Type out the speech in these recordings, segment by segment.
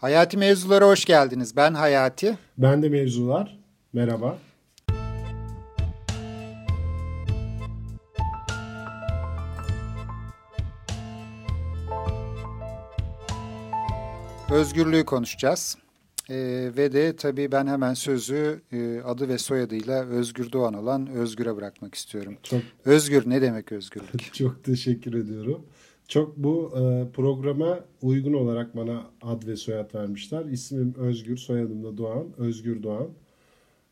Hayati Mevzulara hoş geldiniz. Ben Hayati. Ben de Mevzular. Merhaba. Özgürlüğü konuşacağız. Ee, ve de tabii ben hemen sözü e, adı ve soyadıyla Özgür Doğan olan Özgür'e bırakmak istiyorum. Çok, Özgür ne demek özgürlük? Çok teşekkür ediyorum. Çok bu e, programa uygun olarak bana ad ve soyad vermişler. İsmim Özgür, soyadım da Doğan. Özgür Doğan.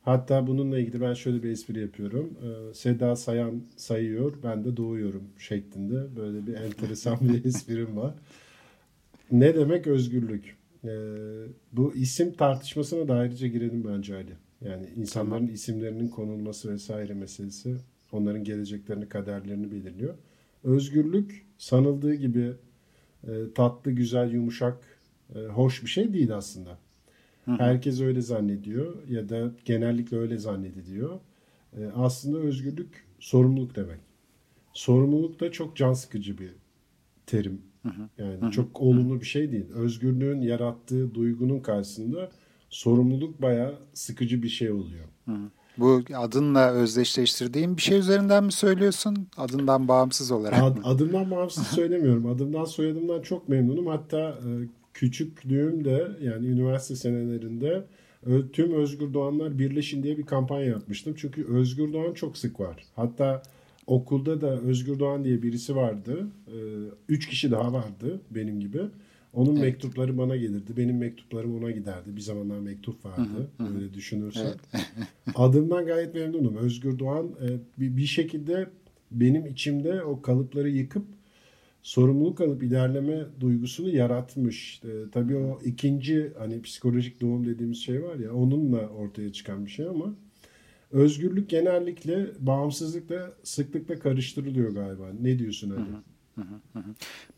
Hatta bununla ilgili ben şöyle bir espri yapıyorum. E, Seda Sayan sayıyor, ben de doğuyorum şeklinde. Böyle bir enteresan bir esprim var. Ne demek özgürlük? E, bu isim tartışmasına da ayrıca girelim bence Ali. Yani insanların tamam. isimlerinin konulması vesaire meselesi onların geleceklerini, kaderlerini belirliyor. Özgürlük sanıldığı gibi e, tatlı, güzel, yumuşak, e, hoş bir şey değil aslında. Hı hı. Herkes öyle zannediyor ya da genellikle öyle zannediliyor. E, aslında özgürlük sorumluluk demek. Sorumluluk da çok can sıkıcı bir terim. Hı hı. Yani hı hı. çok olumlu bir şey değil. Özgürlüğün yarattığı duygunun karşısında sorumluluk bayağı sıkıcı bir şey oluyor. Hı hı. Bu adınla özdeşleştirdiğin bir şey üzerinden mi söylüyorsun? Adından bağımsız olarak Ad, mı? Adımdan bağımsız söylemiyorum. Adımdan soyadımdan çok memnunum. Hatta e, küçüklüğümde yani üniversite senelerinde tüm Özgür Doğanlar birleşin diye bir kampanya yapmıştım. Çünkü Özgür Doğan çok sık var. Hatta okulda da Özgür Doğan diye birisi vardı. E, üç kişi daha vardı benim gibi. Onun evet. mektupları bana gelirdi. Benim mektuplarım ona giderdi. Bir zamanlar mektup vardı. Hı hı, Öyle düşünürsen. Evet. Adımdan gayet memnunum. Özgür Doğan e, bir, bir şekilde benim içimde o kalıpları yıkıp sorumluluk alıp ilerleme duygusunu yaratmış. E, tabii o ikinci hani psikolojik doğum dediğimiz şey var ya onunla ortaya çıkan bir şey ama özgürlük genellikle bağımsızlıkla sıklıkla karıştırılıyor galiba. Ne diyorsun Ali? Hı hı.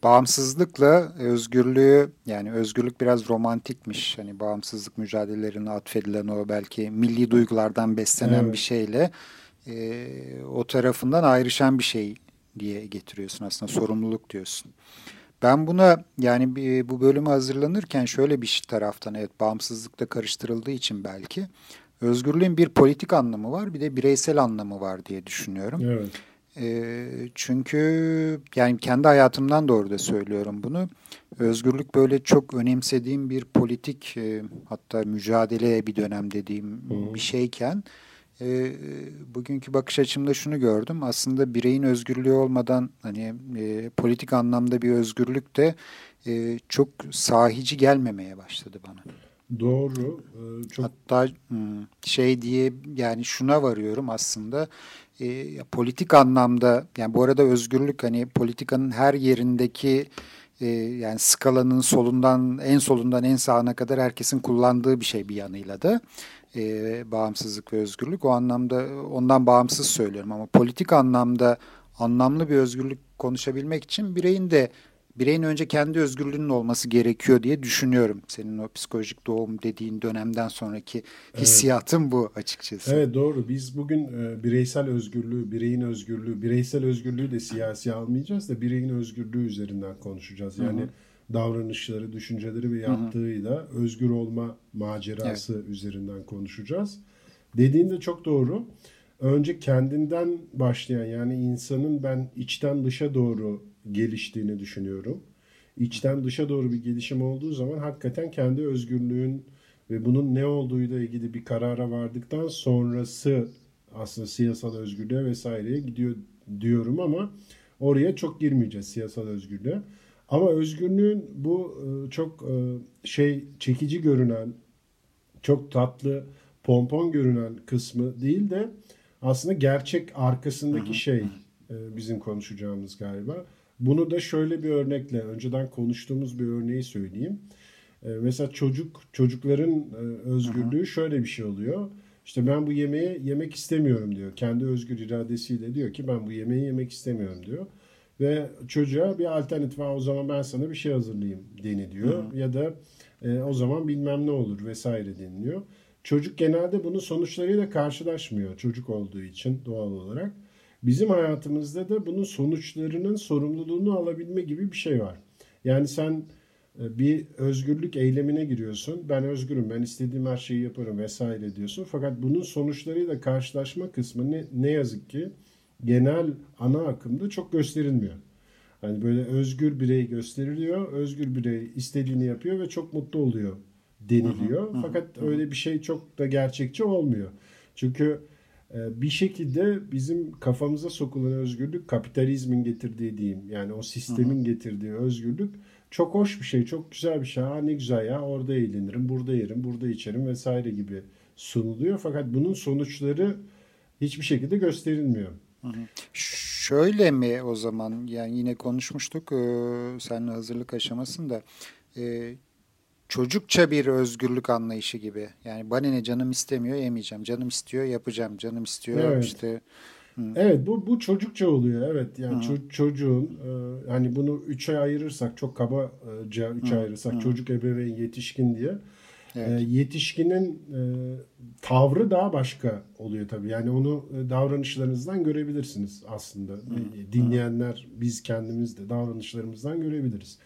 Bağımsızlıkla özgürlüğü yani özgürlük biraz romantikmiş. Hani bağımsızlık mücadelelerine atfedilen o belki milli duygulardan beslenen evet. bir şeyle e, o tarafından ayrışan bir şey diye getiriyorsun aslında sorumluluk diyorsun. Ben buna yani bu bölümü hazırlanırken şöyle bir taraftan evet bağımsızlıkla karıştırıldığı için belki özgürlüğün bir politik anlamı var bir de bireysel anlamı var diye düşünüyorum. Evet. E, çünkü yani kendi hayatımdan doğru da söylüyorum bunu. Özgürlük böyle çok önemsediğim bir politik e, hatta mücadele bir dönem dediğim hmm. bir şeyken e, bugünkü bakış açımda şunu gördüm. Aslında bireyin özgürlüğü olmadan hani e, politik anlamda bir özgürlük de e, çok sahici gelmemeye başladı bana. Doğru. Ee, çok... Hatta şey diye yani şuna varıyorum aslında e, politik anlamda yani bu arada özgürlük hani politikanın her yerindeki e, yani skalanın solundan en solundan en sağına kadar herkesin kullandığı bir şey bir yanıyla da e, bağımsızlık ve özgürlük. O anlamda ondan bağımsız söylüyorum ama politik anlamda anlamlı bir özgürlük konuşabilmek için bireyin de bireyin önce kendi özgürlüğünün olması gerekiyor diye düşünüyorum. Senin o psikolojik doğum dediğin dönemden sonraki hissiyatım evet. bu açıkçası. Evet doğru. Biz bugün e, bireysel özgürlüğü, bireyin özgürlüğü, bireysel özgürlüğü de siyasi almayacağız da bireyin özgürlüğü üzerinden konuşacağız. Yani Hı-hı. davranışları, düşünceleri ve yaptığıyla özgür olma macerası evet. üzerinden konuşacağız. Dediğin de çok doğru. Önce kendinden başlayan yani insanın ben içten dışa doğru geliştiğini düşünüyorum. İçten dışa doğru bir gelişim olduğu zaman hakikaten kendi özgürlüğün ve bunun ne olduğuyla ilgili bir karara vardıktan sonrası aslında siyasal özgürlüğe vesaireye gidiyor diyorum ama oraya çok girmeyeceğiz siyasal özgürlüğe. Ama özgürlüğün bu e, çok e, şey çekici görünen, çok tatlı, pompon görünen kısmı değil de aslında gerçek arkasındaki şey e, bizim konuşacağımız galiba. Bunu da şöyle bir örnekle önceden konuştuğumuz bir örneği söyleyeyim. E, mesela çocuk çocukların e, özgürlüğü şöyle bir şey oluyor. İşte ben bu yemeği yemek istemiyorum diyor. Kendi özgür iradesiyle diyor ki ben bu yemeği yemek istemiyorum diyor. Ve çocuğa bir alternatif var o zaman ben sana bir şey hazırlayayım deniliyor. Hı hı. Ya da e, o zaman bilmem ne olur vesaire deniliyor. Çocuk genelde bunun sonuçlarıyla karşılaşmıyor çocuk olduğu için doğal olarak. Bizim hayatımızda da bunun sonuçlarının sorumluluğunu alabilme gibi bir şey var. Yani sen e, bir özgürlük eylemine giriyorsun. Ben özgürüm, ben istediğim her şeyi yaparım vesaire diyorsun. Fakat bunun sonuçlarıyla karşılaşma kısmı ne, ne yazık ki genel ana akımda çok gösterilmiyor. Hani böyle özgür birey gösteriliyor. Özgür birey istediğini yapıyor ve çok mutlu oluyor deniliyor. Hı hı, Fakat hı. öyle bir şey çok da gerçekçi olmuyor. Çünkü e, bir şekilde bizim kafamıza sokulan özgürlük kapitalizmin getirdiği diyeyim. Yani o sistemin hı hı. getirdiği özgürlük çok hoş bir şey, çok güzel bir şey. Ha ne güzel ya orada eğlenirim, burada yerim, burada içerim vesaire gibi sunuluyor. Fakat bunun sonuçları hiçbir şekilde gösterilmiyor. Hı hı. Şöyle mi o zaman yani yine konuşmuştuk e, seninle hazırlık aşamasında e, çocukça bir özgürlük anlayışı gibi. Yani bana ne canım istemiyor yemeyeceğim. Canım istiyor yapacağım. Canım istiyor evet. işte. Hı. Evet bu bu çocukça oluyor. Evet yani ço- çocuğun e, hani bunu üçe ayırırsak çok kabaca üçe ayırırsak Hı. çocuk ebeveyn yetişkin diye Evet. E, yetişkinin e, tavrı daha başka oluyor tabii. Yani onu e, davranışlarınızdan görebilirsiniz aslında. Hı. E, dinleyenler biz kendimiz de davranışlarımızdan görebiliriz.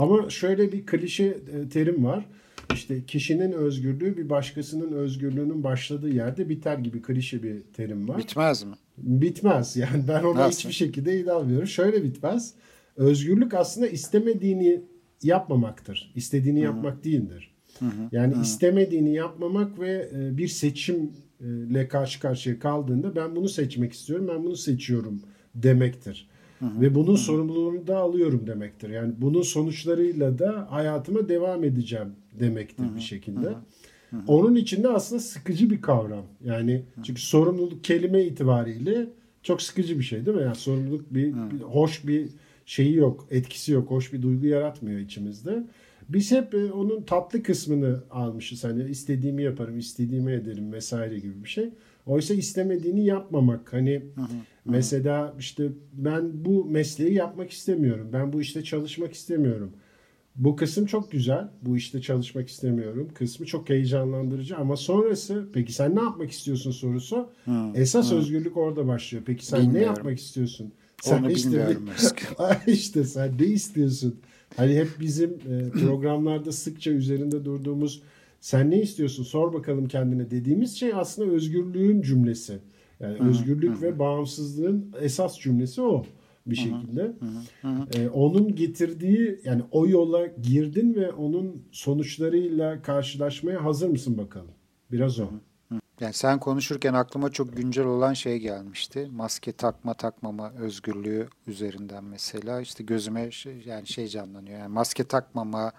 Ama şöyle bir klişe e, terim var. İşte kişinin özgürlüğü bir başkasının özgürlüğünün başladığı yerde biter gibi klişe bir terim var. Bitmez mi? Bitmez. Yani ben ona Nasıl? hiçbir şekilde iddiamıyorum. Şöyle bitmez. Özgürlük aslında istemediğini yapmamaktır. İstediğini Hı-hı. yapmak değildir. Hı-hı. Yani Hı-hı. istemediğini yapmamak ve e, bir seçimle karşı karşıya kaldığında ben bunu seçmek istiyorum, ben bunu seçiyorum demektir. Ve bunun hı. sorumluluğunu da alıyorum demektir. Yani bunun sonuçlarıyla da hayatıma devam edeceğim demektir hı bir şekilde. Hı hı. Onun içinde aslında sıkıcı bir kavram. Yani hı. çünkü sorumluluk kelime itibariyle çok sıkıcı bir şey değil mi? Yani sorumluluk bir, bir hoş bir şeyi yok, etkisi yok, hoş bir duygu yaratmıyor içimizde. Biz hep e, onun tatlı kısmını almışız. Hani istediğimi yaparım, istediğimi ederim vesaire gibi bir şey. Oysa istemediğini yapmamak. Hani hı hı. mesela işte ben bu mesleği yapmak istemiyorum. Ben bu işte çalışmak istemiyorum. Bu kısım çok güzel. Bu işte çalışmak istemiyorum. Kısmı çok heyecanlandırıcı ama sonrası peki sen ne yapmak istiyorsun sorusu. Hı, esas hı. özgürlük orada başlıyor. Peki sen bilmiyorum. ne yapmak istiyorsun? Sen Onu işte, bilmiyorum. işte sen ne istiyorsun? Hani hep bizim e, programlarda sıkça üzerinde durduğumuz sen ne istiyorsun sor bakalım kendine dediğimiz şey aslında özgürlüğün cümlesi. Yani hı hı, özgürlük hı. ve bağımsızlığın esas cümlesi o bir şekilde. Hı hı, hı. Ee, onun getirdiği yani o yola girdin ve onun sonuçlarıyla karşılaşmaya hazır mısın bakalım? Biraz o. Yani sen konuşurken aklıma çok güncel olan şey gelmişti. Maske takma takmama özgürlüğü üzerinden mesela işte gözüme şey, yani şey canlanıyor. Yani maske takmama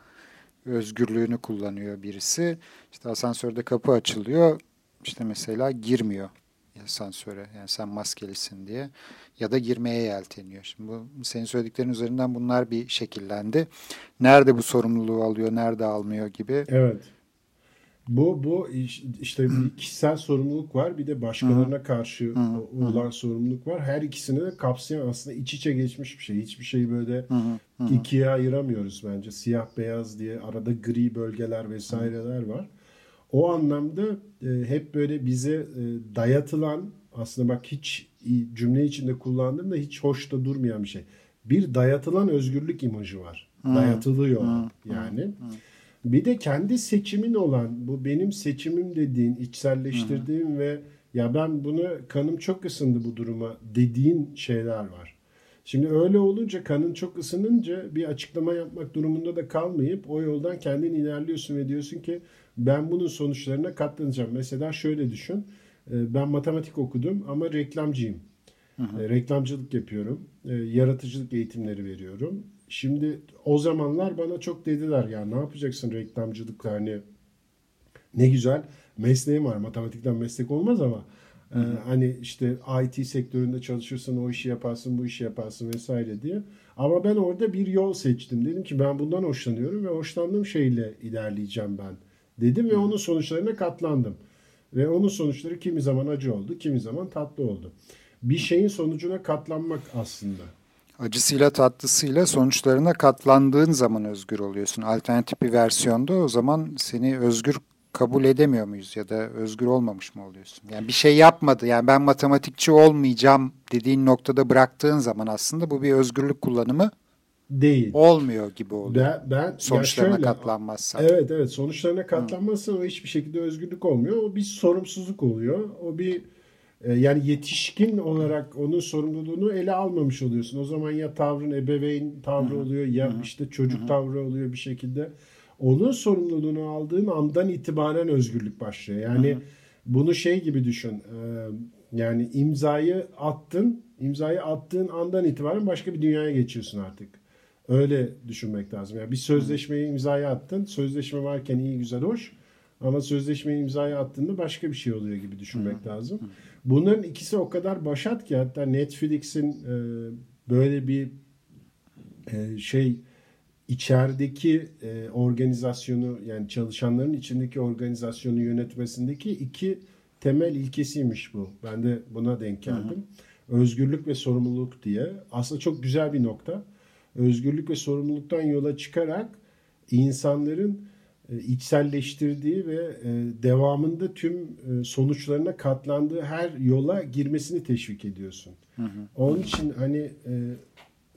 özgürlüğünü kullanıyor birisi. İşte asansörde kapı açılıyor. İşte mesela girmiyor asansöre. Yani sen maskelisin diye. Ya da girmeye yelteniyor. Şimdi bu senin söylediklerin üzerinden bunlar bir şekillendi. Nerede bu sorumluluğu alıyor, nerede almıyor gibi. Evet. Bu bu işte bir kişisel sorumluluk var bir de başkalarına karşı olan sorumluluk var. Her ikisini de kapsayan aslında iç içe geçmiş bir şey. Hiçbir şeyi böyle ikiye ayıramıyoruz bence. Siyah beyaz diye arada gri bölgeler vesaireler var. O anlamda e, hep böyle bize e, dayatılan aslında bak hiç cümle içinde kullandığımda hiç hoş da durmayan bir şey. Bir dayatılan özgürlük imajı var. Dayatılıyor yani. Hı-hı. Bir de kendi seçimin olan bu benim seçimim dediğin, içselleştirdiğim Hı-hı. ve ya ben bunu kanım çok ısındı bu duruma dediğin şeyler var. Şimdi öyle olunca kanın çok ısınınca bir açıklama yapmak durumunda da kalmayıp o yoldan kendin ilerliyorsun ve diyorsun ki ben bunun sonuçlarına katlanacağım. Mesela şöyle düşün. E, ben matematik okudum ama reklamcıyım. Hı hı. E, reklamcılık yapıyorum. E, yaratıcılık eğitimleri veriyorum. Şimdi o zamanlar bana çok dediler ya ne yapacaksın reklamcılıkla hani ne güzel mesleğim var matematikten meslek olmaz ama e, hani işte IT sektöründe çalışırsın o işi yaparsın bu işi yaparsın vesaire diye. Ama ben orada bir yol seçtim. Dedim ki ben bundan hoşlanıyorum ve hoşlandığım şeyle ilerleyeceğim ben dedim ve onun sonuçlarına katlandım. Ve onun sonuçları kimi zaman acı oldu, kimi zaman tatlı oldu. Bir şeyin sonucuna katlanmak aslında acısıyla tatlısıyla sonuçlarına katlandığın zaman özgür oluyorsun. Alternatif bir versiyonda o zaman seni özgür kabul edemiyor muyuz ya da özgür olmamış mı oluyorsun? Yani bir şey yapmadı. Yani ben matematikçi olmayacağım dediğin noktada bıraktığın zaman aslında bu bir özgürlük kullanımı değil. Olmuyor gibi oluyor. Ben, ben sonuçlarına şöyle, katlanmazsan. Evet evet sonuçlarına katlanmazsan o hiçbir şekilde özgürlük olmuyor. O bir sorumsuzluk oluyor. O bir yani yetişkin olarak onun sorumluluğunu ele almamış oluyorsun. O zaman ya tavrın ebeveyn tavrı oluyor ya işte çocuk tavrı oluyor bir şekilde. Onun sorumluluğunu aldığın andan itibaren özgürlük başlıyor. Yani bunu şey gibi düşün. E, yani imzayı attın, imzayı attığın andan itibaren başka bir dünyaya geçiyorsun artık. Öyle düşünmek lazım. Yani bir sözleşmeyi imzaya attın. Sözleşme varken iyi güzel hoş. Ama sözleşmeyi imzaya attığında başka bir şey oluyor gibi düşünmek lazım. Bunların ikisi o kadar başat ki hatta Netflix'in e, böyle bir e, şey içerideki e, organizasyonu yani çalışanların içindeki organizasyonu yönetmesindeki iki temel ilkesiymiş bu. Ben de buna denk geldim. Hı hı. Özgürlük ve sorumluluk diye. Aslında çok güzel bir nokta. Özgürlük ve sorumluluktan yola çıkarak insanların içselleştirdiği ve e, devamında tüm e, sonuçlarına katlandığı her yola girmesini teşvik ediyorsun. Hı hı. Onun için hani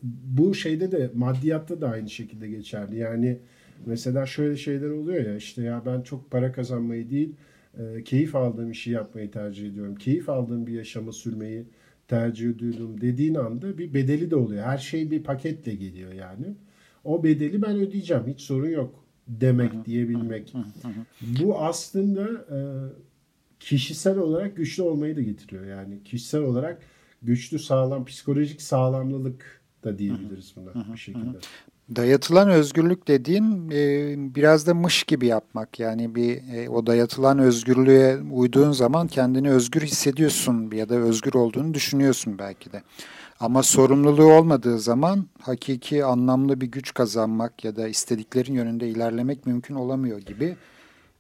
bu şeyde de maddiyatta da aynı şekilde geçerli. Yani mesela şöyle şeyler oluyor ya işte ya ben çok para kazanmayı değil keyif aldığım işi yapmayı tercih ediyorum. Keyif aldığım bir yaşamı sürmeyi tercih ediyorum dediğin anda bir bedeli de oluyor. Her şey bir paketle geliyor yani. O bedeli ben ödeyeceğim hiç sorun yok demek diyebilmek. Bu aslında e, kişisel olarak güçlü olmayı da getiriyor. Yani kişisel olarak güçlü sağlam psikolojik sağlamlılık da diyebiliriz buna bir şekilde. Dayatılan özgürlük dediğin e, biraz da mış gibi yapmak. Yani bir e, o dayatılan özgürlüğe uyduğun zaman kendini özgür hissediyorsun ya da özgür olduğunu düşünüyorsun belki de. Ama sorumluluğu olmadığı zaman hakiki anlamlı bir güç kazanmak ya da istediklerin yönünde ilerlemek mümkün olamıyor gibi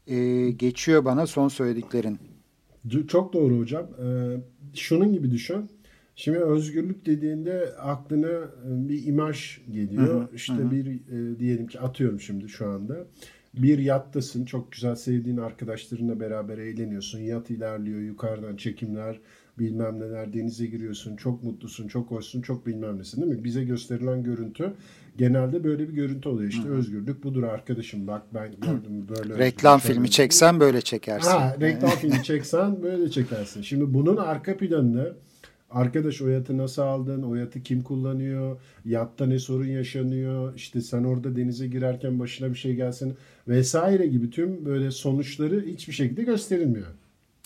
e, geçiyor bana son söylediklerin. Çok doğru hocam. Ee, şunun gibi düşün. Şimdi özgürlük dediğinde aklına e, bir imaj geliyor. Hı hı, işte hı. bir e, diyelim ki atıyorum şimdi şu anda. Bir yattasın, çok güzel sevdiğin arkadaşlarınla beraber eğleniyorsun. Yat ilerliyor, yukarıdan çekimler, bilmem neler denize giriyorsun çok mutlusun çok hoşsun çok bilmem nesin değil mi? Bize gösterilen görüntü genelde böyle bir görüntü oluyor işte Hı-hı. özgürlük budur arkadaşım bak ben gördüm böyle. reklam filmi çeksen böyle çekersin. Ha, reklam filmi çeksen böyle çekersin. Şimdi bunun arka planını Arkadaş o yatı nasıl aldın? O yatı kim kullanıyor? Yatta ne sorun yaşanıyor? İşte sen orada denize girerken başına bir şey gelsin vesaire gibi tüm böyle sonuçları hiçbir şekilde gösterilmiyor.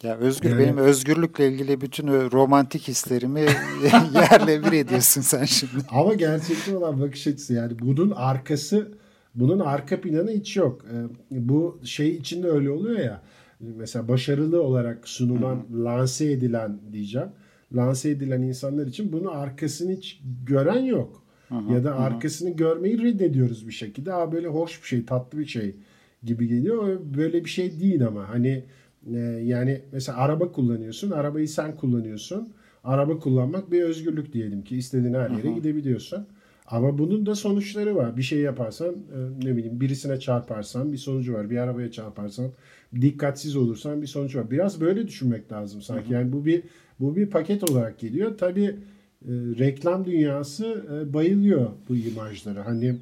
Ya Özgür yani, benim özgürlükle ilgili bütün romantik hislerimi yerle bir ediyorsun sen şimdi. Ama gerçekten olan bakış açısı yani bunun arkası bunun arka planı hiç yok. Ee, bu şey içinde öyle oluyor ya. Mesela başarılı olarak sunulan, hmm. lanse edilen diyeceğim. Lanse edilen insanlar için bunun arkasını hiç gören yok. Hı ya da hı. arkasını görmeyi reddediyoruz bir şekilde. Aa böyle hoş bir şey, tatlı bir şey gibi geliyor. Böyle bir şey değil ama hani ee, yani mesela araba kullanıyorsun. Arabayı sen kullanıyorsun. Araba kullanmak bir özgürlük diyelim ki. istediğin her yere Aha. gidebiliyorsun. Ama bunun da sonuçları var. Bir şey yaparsan e, ne bileyim birisine çarparsan bir sonucu var. Bir arabaya çarparsan dikkatsiz olursan bir sonucu var. Biraz böyle düşünmek lazım sanki. Yani bu bir bu bir paket olarak geliyor. Tabii e, reklam dünyası e, bayılıyor bu imajlara. Hani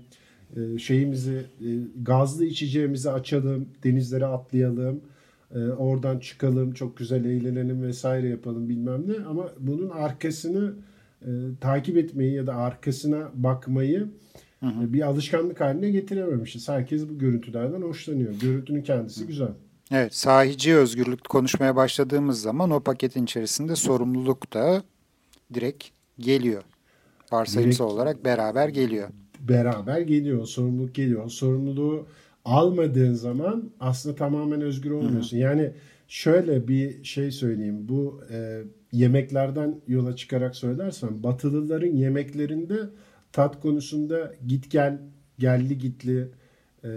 e, şeyimizi e, gazlı içeceğimizi açalım, denizlere atlayalım e, oradan çıkalım, çok güzel eğlenelim vesaire yapalım bilmem ne. Ama bunun arkasını e, takip etmeyi ya da arkasına bakmayı hı hı. E, bir alışkanlık haline getirememişiz. Herkes bu görüntülerden hoşlanıyor. Görüntünün kendisi hı. güzel. Evet, sahici özgürlük konuşmaya başladığımız zaman o paketin içerisinde sorumluluk da direkt geliyor. Varsayımsal direkt, olarak beraber geliyor. Beraber geliyor, sorumluluk geliyor. sorumluluğu almadığın zaman aslında tamamen özgür olmuyorsun. Hı. Yani şöyle bir şey söyleyeyim. Bu e, yemeklerden yola çıkarak söylersem Batılıların yemeklerinde tat konusunda git gel, gelli gitli, e,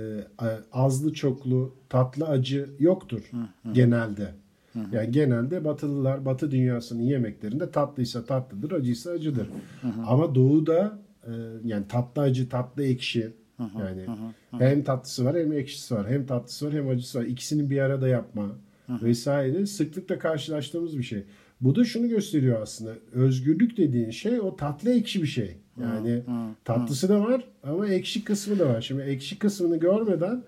azlı çoklu, tatlı acı yoktur hı hı. genelde. Hı hı. Yani genelde Batılılar, Batı dünyasının yemeklerinde tatlıysa tatlıdır, acıysa acıdır. Hı hı. Ama Doğu'da e, yani tatlı acı, tatlı ekşi, yani hem tatlısı var hem ekşisi var. Hem tatlısı var hem acısı var. İkisini bir arada yapma vesaire sıklıkla karşılaştığımız bir şey. Bu da şunu gösteriyor aslında. Özgürlük dediğin şey o tatlı ekşi bir şey. Yani tatlısı da var ama ekşi kısmı da var. Şimdi ekşi kısmını görmeden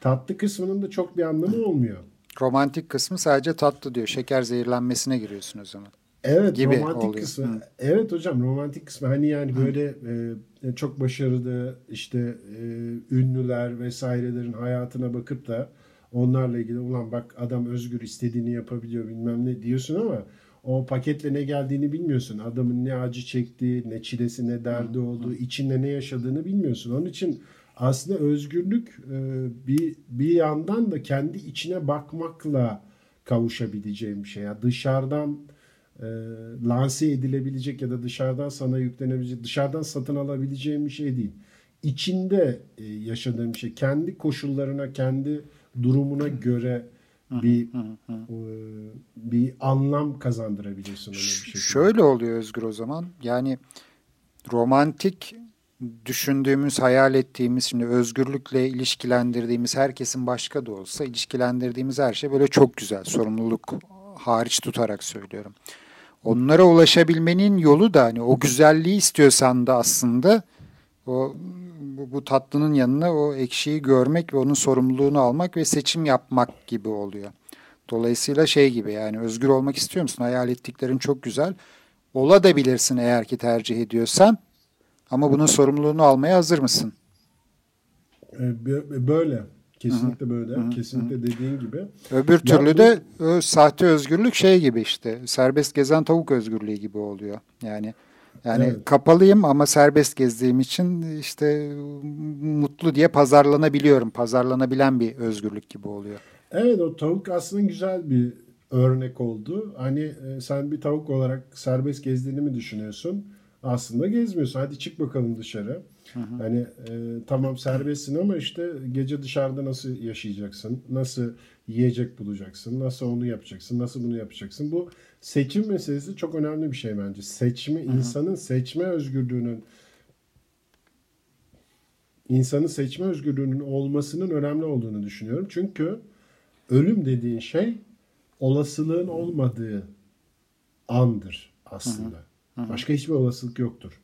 tatlı kısmının da çok bir anlamı olmuyor. Romantik kısmı sadece tatlı diyor. Şeker zehirlenmesine giriyorsun o zaman. Evet gibi romantik oluyor. kısmı. Hı. Evet hocam romantik kısmı hani yani böyle e, çok başarılı işte e, ünlüler vesairelerin hayatına bakıp da onlarla ilgili ulan bak adam özgür istediğini yapabiliyor bilmem ne diyorsun ama o paketle ne geldiğini bilmiyorsun. Adamın ne acı çektiği, ne çilesi, ne derdi olduğu, içinde ne yaşadığını bilmiyorsun. Onun için aslında özgürlük e, bir bir yandan da kendi içine bakmakla kavuşabileceğim bir şey. Yani dışarıdan e, lanse edilebilecek ya da dışarıdan sana yüklenebilecek, dışarıdan satın alabileceğim bir şey değil. İçinde e, yaşadığım şey, kendi koşullarına, kendi durumuna göre bir e, bir anlam kazandırabiliyorsun ona bir şekilde. Şöyle oluyor Özgür o zaman. Yani romantik düşündüğümüz, hayal ettiğimiz, şimdi özgürlükle ilişkilendirdiğimiz herkesin başka da olsa ilişkilendirdiğimiz her şey böyle çok güzel. Sorumluluk hariç tutarak söylüyorum. Onlara ulaşabilmenin yolu da hani o güzelliği istiyorsan da aslında o bu, bu tatlının yanına o ekşiyi görmek ve onun sorumluluğunu almak ve seçim yapmak gibi oluyor. Dolayısıyla şey gibi yani özgür olmak istiyor musun? Hayal ettiklerin çok güzel. Ola da bilirsin eğer ki tercih ediyorsan. Ama bunun sorumluluğunu almaya hazır mısın? E, böyle. Kesinlikle böyle. Hı-hı. Kesinlikle dediğin gibi. Öbür türlü bu... de o, sahte özgürlük şey gibi işte. Serbest gezen tavuk özgürlüğü gibi oluyor. Yani yani evet. kapalıyım ama serbest gezdiğim için işte mutlu diye pazarlanabiliyorum. Pazarlanabilen bir özgürlük gibi oluyor. Evet o tavuk aslında güzel bir örnek oldu. Hani e, sen bir tavuk olarak serbest gezdiğini mi düşünüyorsun? Aslında gezmiyorsun. Hadi çık bakalım dışarı. Hı hı. Hani e, tamam serbestsin ama işte gece dışarıda nasıl yaşayacaksın? Nasıl yiyecek bulacaksın? Nasıl onu yapacaksın? Nasıl bunu yapacaksın? Bu seçim meselesi çok önemli bir şey bence. Seçme, hı hı. insanın seçme özgürlüğünün insanın seçme özgürlüğünün olmasının önemli olduğunu düşünüyorum. Çünkü ölüm dediğin şey olasılığın olmadığı andır aslında. Hı hı. Başka hiçbir olasılık yoktur.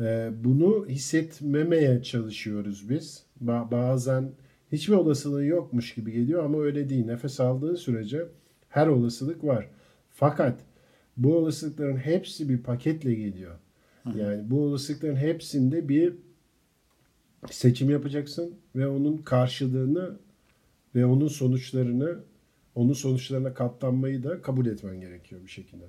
Ee, bunu hissetmemeye çalışıyoruz biz. Ba- bazen hiçbir olasılığı yokmuş gibi geliyor ama öyle değil. Nefes aldığın sürece her olasılık var. Fakat bu olasılıkların hepsi bir paketle geliyor. Yani bu olasılıkların hepsinde bir seçim yapacaksın ve onun karşılığını ve onun sonuçlarını onun sonuçlarına katlanmayı da kabul etmen gerekiyor bir şekilde.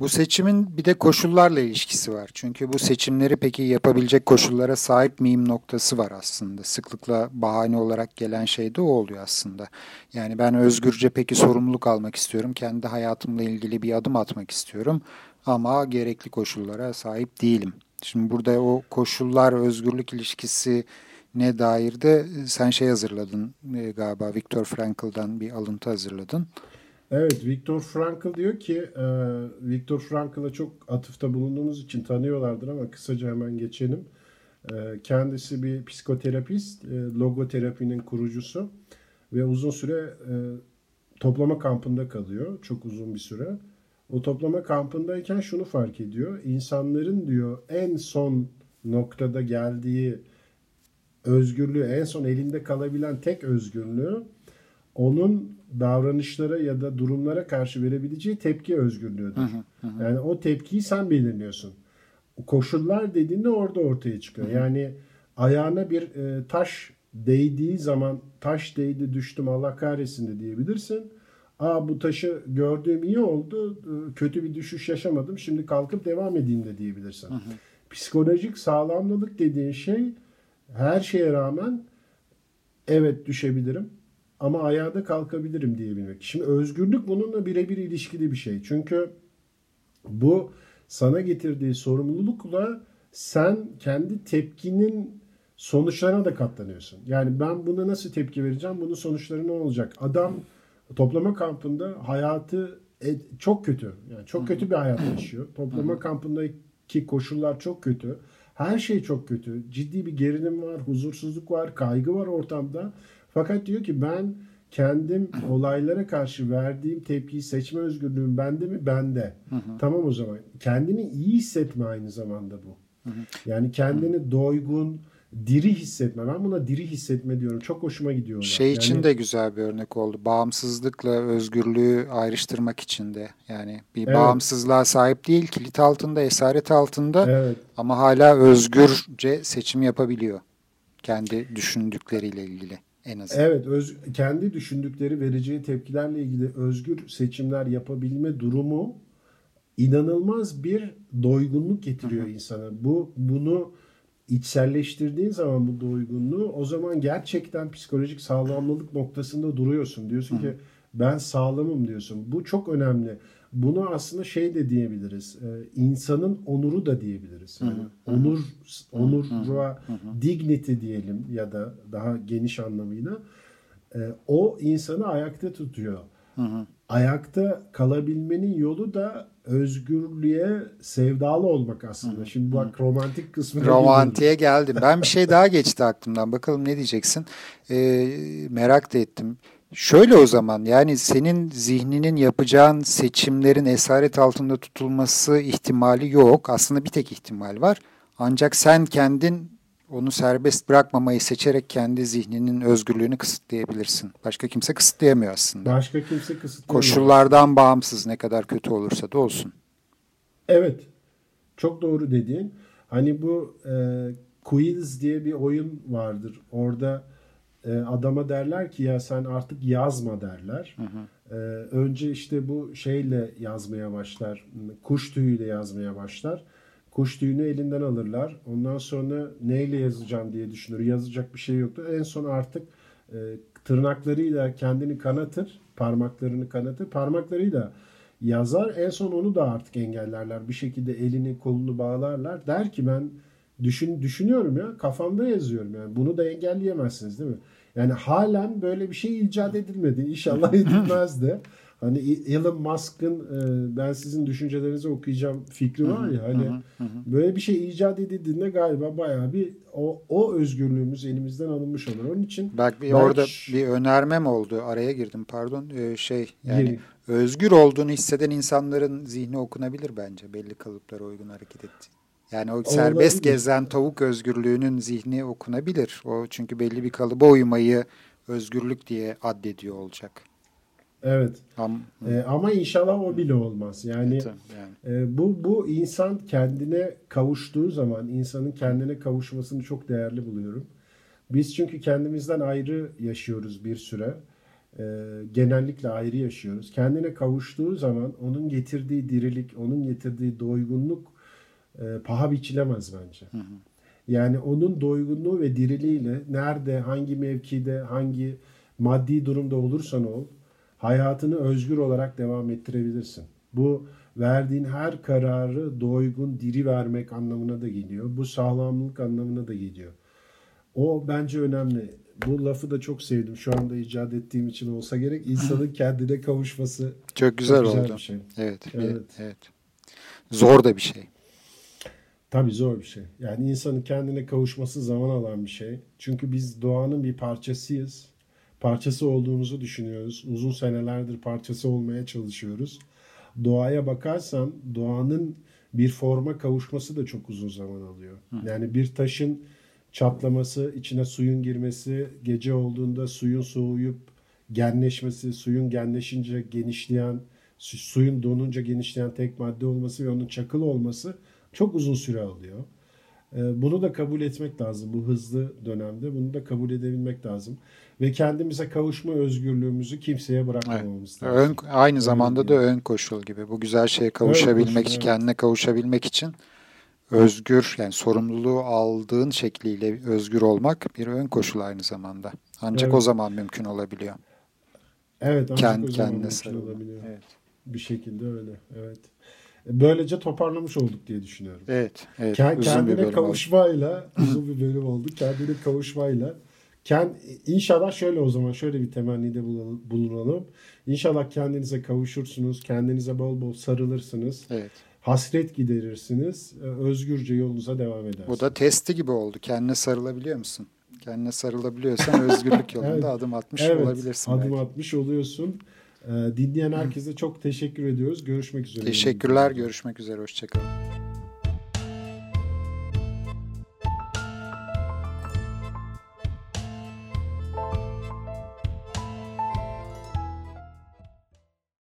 Bu seçimin bir de koşullarla ilişkisi var. Çünkü bu seçimleri peki yapabilecek koşullara sahip miyim noktası var aslında. Sıklıkla bahane olarak gelen şey de o oluyor aslında. Yani ben özgürce peki sorumluluk almak istiyorum. Kendi hayatımla ilgili bir adım atmak istiyorum. Ama gerekli koşullara sahip değilim. Şimdi burada o koşullar özgürlük ilişkisi ne dair de sen şey hazırladın e, galiba Viktor Frankl'dan bir alıntı hazırladın. Evet Viktor Frankl diyor ki e, Viktor Frankl'a çok atıfta bulunduğumuz için tanıyorlardır ama kısaca hemen geçelim. E, kendisi bir psikoterapist, e, logoterapinin kurucusu ve uzun süre e, toplama kampında kalıyor. Çok uzun bir süre. O toplama kampındayken şunu fark ediyor. İnsanların diyor en son noktada geldiği özgürlüğü, en son elinde kalabilen tek özgürlüğü onun davranışlara ya da durumlara karşı verebileceği tepki özgürlüğüdür. Hı hı, hı. Yani o tepkiyi sen belirliyorsun. Koşullar dediğinde orada ortaya çıkıyor. Yani ayağına bir e, taş değdiği zaman taş değdi düştüm Allah kahretsin de diyebilirsin. Aa bu taşı gördüğüm iyi oldu. E, kötü bir düşüş yaşamadım. Şimdi kalkıp devam edeyim de diyebilirsin. Hı hı. Psikolojik sağlamlılık dediğin şey her şeye rağmen evet düşebilirim ama ayağa da kalkabilirim diyebilmek. Şimdi özgürlük bununla birebir ilişkili bir şey. Çünkü bu sana getirdiği sorumlulukla sen kendi tepkinin sonuçlarına da katlanıyorsun. Yani ben buna nasıl tepki vereceğim? Bunun sonuçları ne olacak? Adam toplama kampında hayatı çok kötü. Yani çok kötü bir hayat yaşıyor. Toplama kampındaki koşullar çok kötü. Her şey çok kötü. Ciddi bir gerilim var, huzursuzluk var, kaygı var ortamda. Fakat diyor ki ben kendim olaylara karşı verdiğim tepkiyi seçme özgürlüğüm bende mi? Bende. Hı hı. Tamam o zaman. Kendini iyi hissetme aynı zamanda bu. Yani kendini doygun, diri hissetme. Ben buna diri hissetme diyorum. Çok hoşuma gidiyor. Şey yani, için de güzel bir örnek oldu. Bağımsızlıkla özgürlüğü ayrıştırmak için de. Yani bir evet. bağımsızlığa sahip değil, kilit altında, esaret altında evet. ama hala özgürce seçim yapabiliyor. Kendi düşündükleriyle ilgili en azından. Evet, öz, kendi düşündükleri, vereceği tepkilerle ilgili özgür seçimler yapabilme durumu inanılmaz bir doygunluk getiriyor Hı-hı. insana. Bu bunu içselleştirdiğin zaman bu doygunluğu o zaman gerçekten psikolojik sağlamlılık noktasında duruyorsun. Diyorsun ki ben sağlamım diyorsun. Bu çok önemli. Bunu aslında şey de diyebiliriz. E, insanın onuru da diyebiliriz. Yani onur onura dignity diyelim ya da daha geniş anlamıyla e, o insanı ayakta tutuyor. Hı hı. Ayakta kalabilmenin yolu da özgürlüğe sevdalı olmak aslında. Hı. Şimdi bak romantik kısmına Romantiğe geldim. Ben bir şey daha geçti aklımdan. Bakalım ne diyeceksin? Ee, merak da ettim. Şöyle o zaman yani senin zihninin yapacağın seçimlerin esaret altında tutulması ihtimali yok. Aslında bir tek ihtimal var. Ancak sen kendin onu serbest bırakmamayı seçerek kendi zihninin özgürlüğünü kısıtlayabilirsin. Başka kimse kısıtlayamıyor aslında. Başka kimse kısıtlayamıyor. Koşullardan bağımsız ne kadar kötü olursa da olsun. Evet. Çok doğru dediğin. Hani bu e, quiz diye bir oyun vardır. Orada e, adama derler ki ya sen artık yazma derler. Hı hı. E, önce işte bu şeyle yazmaya başlar. Kuş tüyüyle yazmaya başlar. Kuş tüyünü elinden alırlar. Ondan sonra neyle yazacağım diye düşünür. Yazacak bir şey yoktu. En son artık e, tırnaklarıyla kendini kanatır. Parmaklarını kanatır. Parmaklarıyla yazar. En son onu da artık engellerler. Bir şekilde elini kolunu bağlarlar. Der ki ben düşün düşünüyorum ya kafamda yazıyorum yani. Bunu da engelleyemezsiniz değil mi? Yani halen böyle bir şey icat edilmedi. İnşallah edilmez de. Hani Elon Musk'ın e, ben sizin düşüncelerinizi okuyacağım fikri var ya hani böyle bir şey icat edildiğinde galiba bayağı bir o, o özgürlüğümüz elimizden alınmış olur. Onun için Bak bir orada bir önermem oldu. Araya girdim pardon. Ee, şey yani Yeni. özgür olduğunu hisseden insanların zihni okunabilir bence belli kalıplara uygun hareket etti. Yani o serbest gezen tavuk özgürlüğünün zihni okunabilir. O çünkü belli bir kalıba uymayı özgürlük diye addediyor olacak. Evet. Am ee, ama inşallah o bile olmaz. Yani, evet, yani. E, bu bu insan kendine kavuştuğu zaman insanın kendine kavuşmasını çok değerli buluyorum. Biz çünkü kendimizden ayrı yaşıyoruz bir süre. E, genellikle ayrı yaşıyoruz. Kendine kavuştuğu zaman onun getirdiği dirilik, onun getirdiği doygunluk e, paha biçilemez bence. Hı hı. Yani onun doygunluğu ve diriliğiyle nerede, hangi mevkide, hangi maddi durumda olursan ol, hayatını özgür olarak devam ettirebilirsin. Bu verdiğin her kararı doygun, diri vermek anlamına da geliyor. Bu sağlamlık anlamına da geliyor. O bence önemli. Bu lafı da çok sevdim. Şu anda icat ettiğim için olsa gerek. İnsanın kendine kavuşması çok güzel, çok güzel oldu. Bir şey. Evet, evet. evet. Zor da bir şey. Tabii zor bir şey. Yani insanın kendine kavuşması zaman alan bir şey. Çünkü biz doğanın bir parçasıyız. Parçası olduğumuzu düşünüyoruz. Uzun senelerdir parçası olmaya çalışıyoruz. Doğaya bakarsan doğanın bir forma kavuşması da çok uzun zaman alıyor. Yani bir taşın çatlaması, içine suyun girmesi, gece olduğunda suyun soğuyup genleşmesi, suyun genleşince genişleyen, suyun donunca genişleyen tek madde olması ve onun çakıl olması çok uzun süre alıyor. Ee, bunu da kabul etmek lazım bu hızlı dönemde. Bunu da kabul edebilmek lazım. Ve kendimize kavuşma özgürlüğümüzü kimseye bırakmamamız evet. lazım. Ön, aynı zamanda Öyle da ön koşul gibi. Bu güzel şeye kavuşabilmek, koşul, kendine evet. kavuşabilmek için özgür yani sorumluluğu aldığın şekliyle özgür olmak bir ön koşul aynı zamanda. Ancak evet. o zaman mümkün olabiliyor. Evet, ancak Kend, o zaman mümkün olabiliyor. Evet. Bir şekilde öyle. Evet. Böylece toparlamış olduk diye düşünüyorum. Evet. evet Kend, kendine kavuşmayla uzun bir bölüm oldu. Kendine kavuşmayla kend, inşallah şöyle o zaman şöyle bir temennide bulunalım. İnşallah kendinize kavuşursunuz. Kendinize bol bol sarılırsınız. Evet. Hasret giderirsiniz. E, özgürce yolunuza devam edersiniz. Bu da testi gibi oldu. Kendine sarılabiliyor musun? Kendine sarılabiliyorsan özgürlük yolunda evet. adım atmış evet, olabilirsin. Adım belki. atmış oluyorsun. Ee, dinleyen herkese çok teşekkür ediyoruz. Görüşmek üzere. Teşekkürler. Görüşmek üzere. Hoşçakalın.